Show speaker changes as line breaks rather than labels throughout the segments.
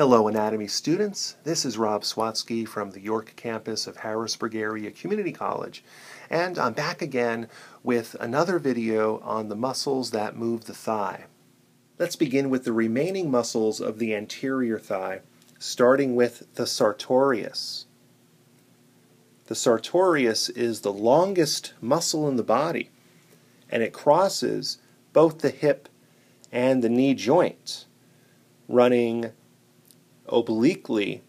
Hello, anatomy students. This is Rob Swatski from the York campus of Harrisburg Area Community College, and I'm back again with another video on the muscles that move the thigh. Let's begin with the remaining muscles of the anterior thigh, starting with the sartorius. The sartorius is the longest muscle in the body, and it crosses both the hip and the knee joint, running obliquely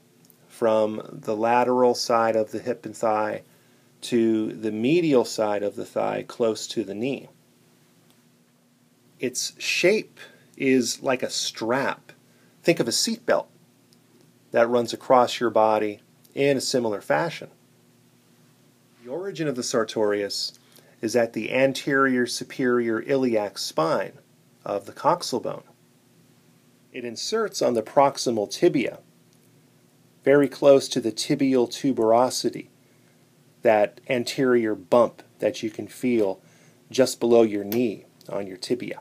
from the lateral side of the hip and thigh to the medial side of the thigh close to the knee. Its shape is like a strap. Think of a seatbelt that runs across your body in a similar fashion. The origin of the sartorius is at the anterior superior iliac spine of the coxal bone. It inserts on the proximal tibia, very close to the tibial tuberosity, that anterior bump that you can feel just below your knee on your tibia.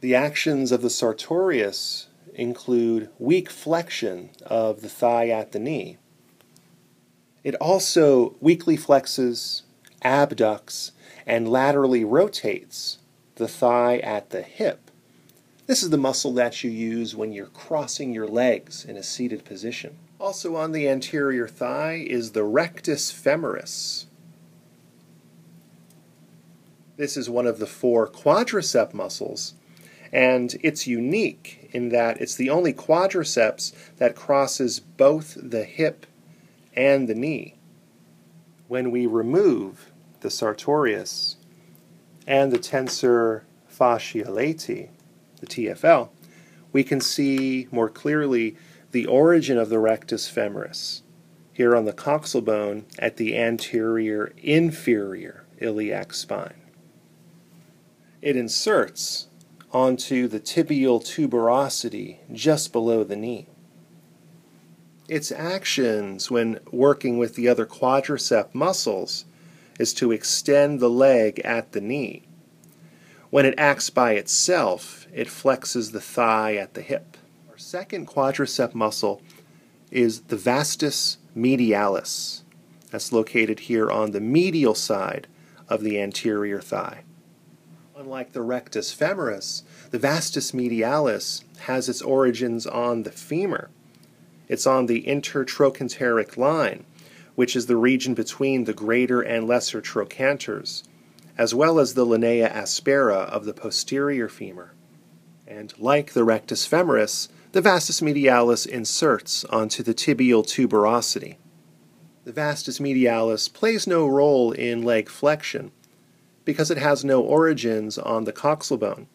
The actions of the sartorius include weak flexion of the thigh at the knee. It also weakly flexes, abducts, and laterally rotates the thigh at the hip this is the muscle that you use when you're crossing your legs in a seated position. Also on the anterior thigh is the rectus femoris. This is one of the four quadricep muscles, and it's unique in that it's the only quadriceps that crosses both the hip and the knee. When we remove the sartorius and the tensor fasciae latae, the TFL, we can see more clearly the origin of the rectus femoris here on the coxal bone at the anterior inferior iliac spine. It inserts onto the tibial tuberosity just below the knee. Its actions when working with the other quadricep muscles is to extend the leg at the knee. When it acts by itself, it flexes the thigh at the hip. Our second quadricep muscle is the vastus medialis. That's located here on the medial side of the anterior thigh. Unlike the rectus femoris, the vastus medialis has its origins on the femur. It's on the intertrochanteric line, which is the region between the greater and lesser trochanters, as well as the linea aspera of the posterior femur and like the rectus femoris, the vastus medialis inserts onto the tibial tuberosity. The vastus medialis plays no role in leg flexion because it has no origins on the coxal bone.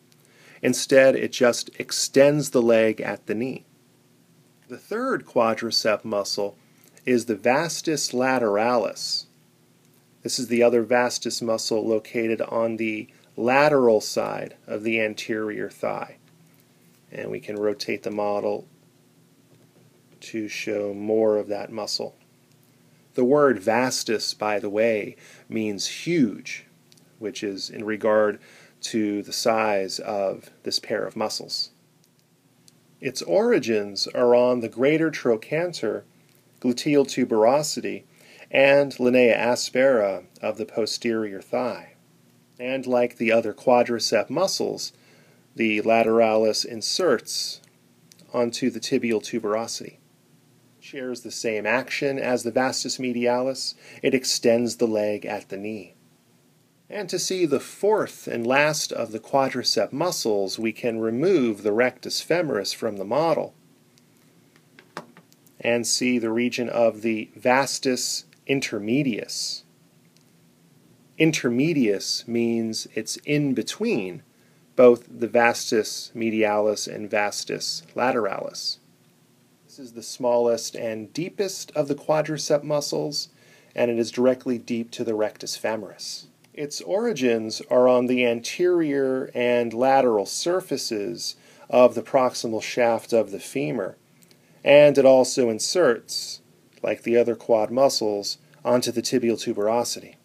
Instead, it just extends the leg at the knee. The third quadricep muscle is the vastus lateralis. This is the other vastus muscle located on the lateral side of the anterior thigh and we can rotate the model to show more of that muscle. The word vastus, by the way, means huge, which is in regard to the size of this pair of muscles. Its origins are on the greater trochanter, gluteal tuberosity, and linea aspera of the posterior thigh. And like the other quadricep muscles, the lateralis inserts onto the tibial tuberosity. Shares the same action as the vastus medialis, it extends the leg at the knee. And to see the fourth and last of the quadricep muscles, we can remove the rectus femoris from the model and see the region of the vastus intermedius. Intermedius means it's in between both the vastus medialis and vastus lateralis. This is the smallest and deepest of the quadricep muscles, and it is directly deep to the rectus femoris. Its origins are on the anterior and lateral surfaces of the proximal shaft of the femur, and it also inserts, like the other quad muscles, onto the tibial tuberosity.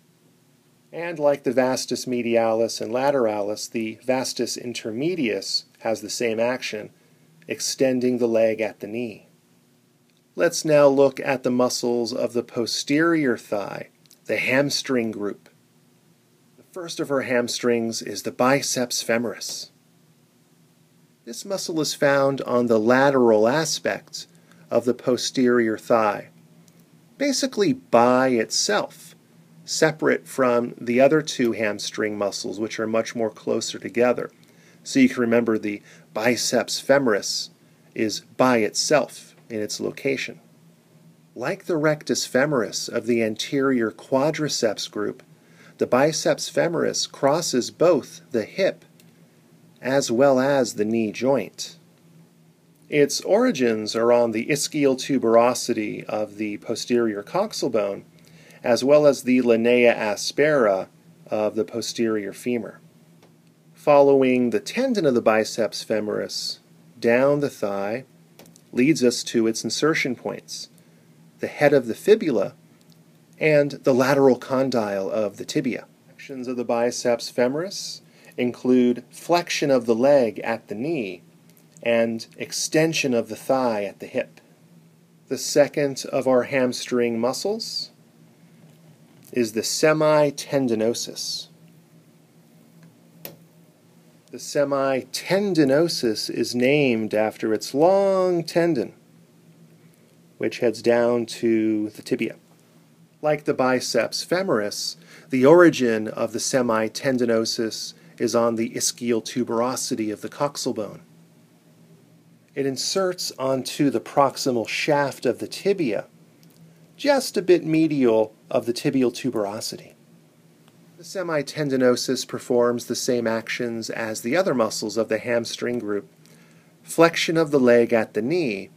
And like the vastus medialis and lateralis, the vastus intermedius has the same action. extending the leg at the knee. Let's now look at the muscles of the posterior thigh, the hamstring group. The first of our hamstrings is the biceps femoris. This muscle is found on the lateral aspect of the posterior thigh, basically by itself, separate from the other two hamstring muscles, which are much more closer together. So you can remember the biceps femoris is by itself in its location. Like the rectus femoris of the anterior quadriceps group, the biceps femoris crosses both the hip as well as the knee joint. Its origins are on the ischial tuberosity of the posterior coxal bone, as well as the linea aspera of the posterior femur. Following the tendon of the biceps femoris down the thigh leads us to its insertion points, the head of the fibula and the lateral condyle of the tibia. Actions of the biceps femoris include flexion of the leg at the knee and extension of the thigh at the hip. The second of our hamstring muscles is the semitendinosus. The semitendinosus is named after its long tendon, which heads down to the tibia. Like the biceps femoris, the origin of the semitendinosus is on the ischial tuberosity of the coxal bone. It inserts onto the proximal shaft of the tibia, just a bit medial of the tibial tuberosity. The semitendinosus performs the same actions as the other muscles of the hamstring group flexion of the leg at the knee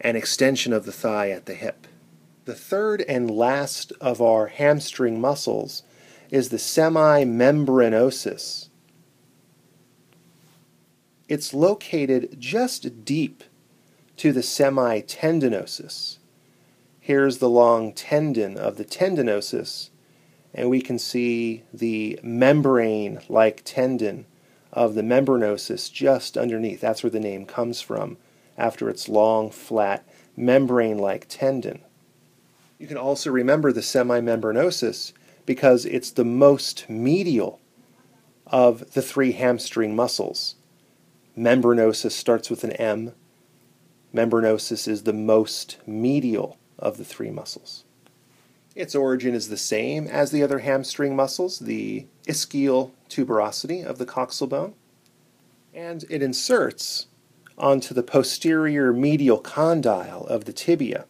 and extension of the thigh at the hip. The third and last of our hamstring muscles is the semimembranosus. It's located just deep to the semitendinosus. Here's the long tendon of the tendinosus and we can see the membrane like tendon of the membranosus just underneath. That's where the name comes from, after its long, flat, membrane like tendon. You can also remember the semimembranosus because it's the most medial of the three hamstring muscles. Membranosus starts with an M. Membranosus is the most medial of the three muscles. Its origin is the same as the other hamstring muscles, the ischial tuberosity of the coxal bone, and it inserts onto the posterior medial condyle of the tibia.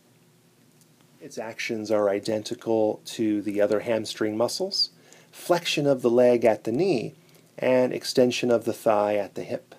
Its actions are identical to the other hamstring muscles flexion of the leg at the knee and extension of the thigh at the hip.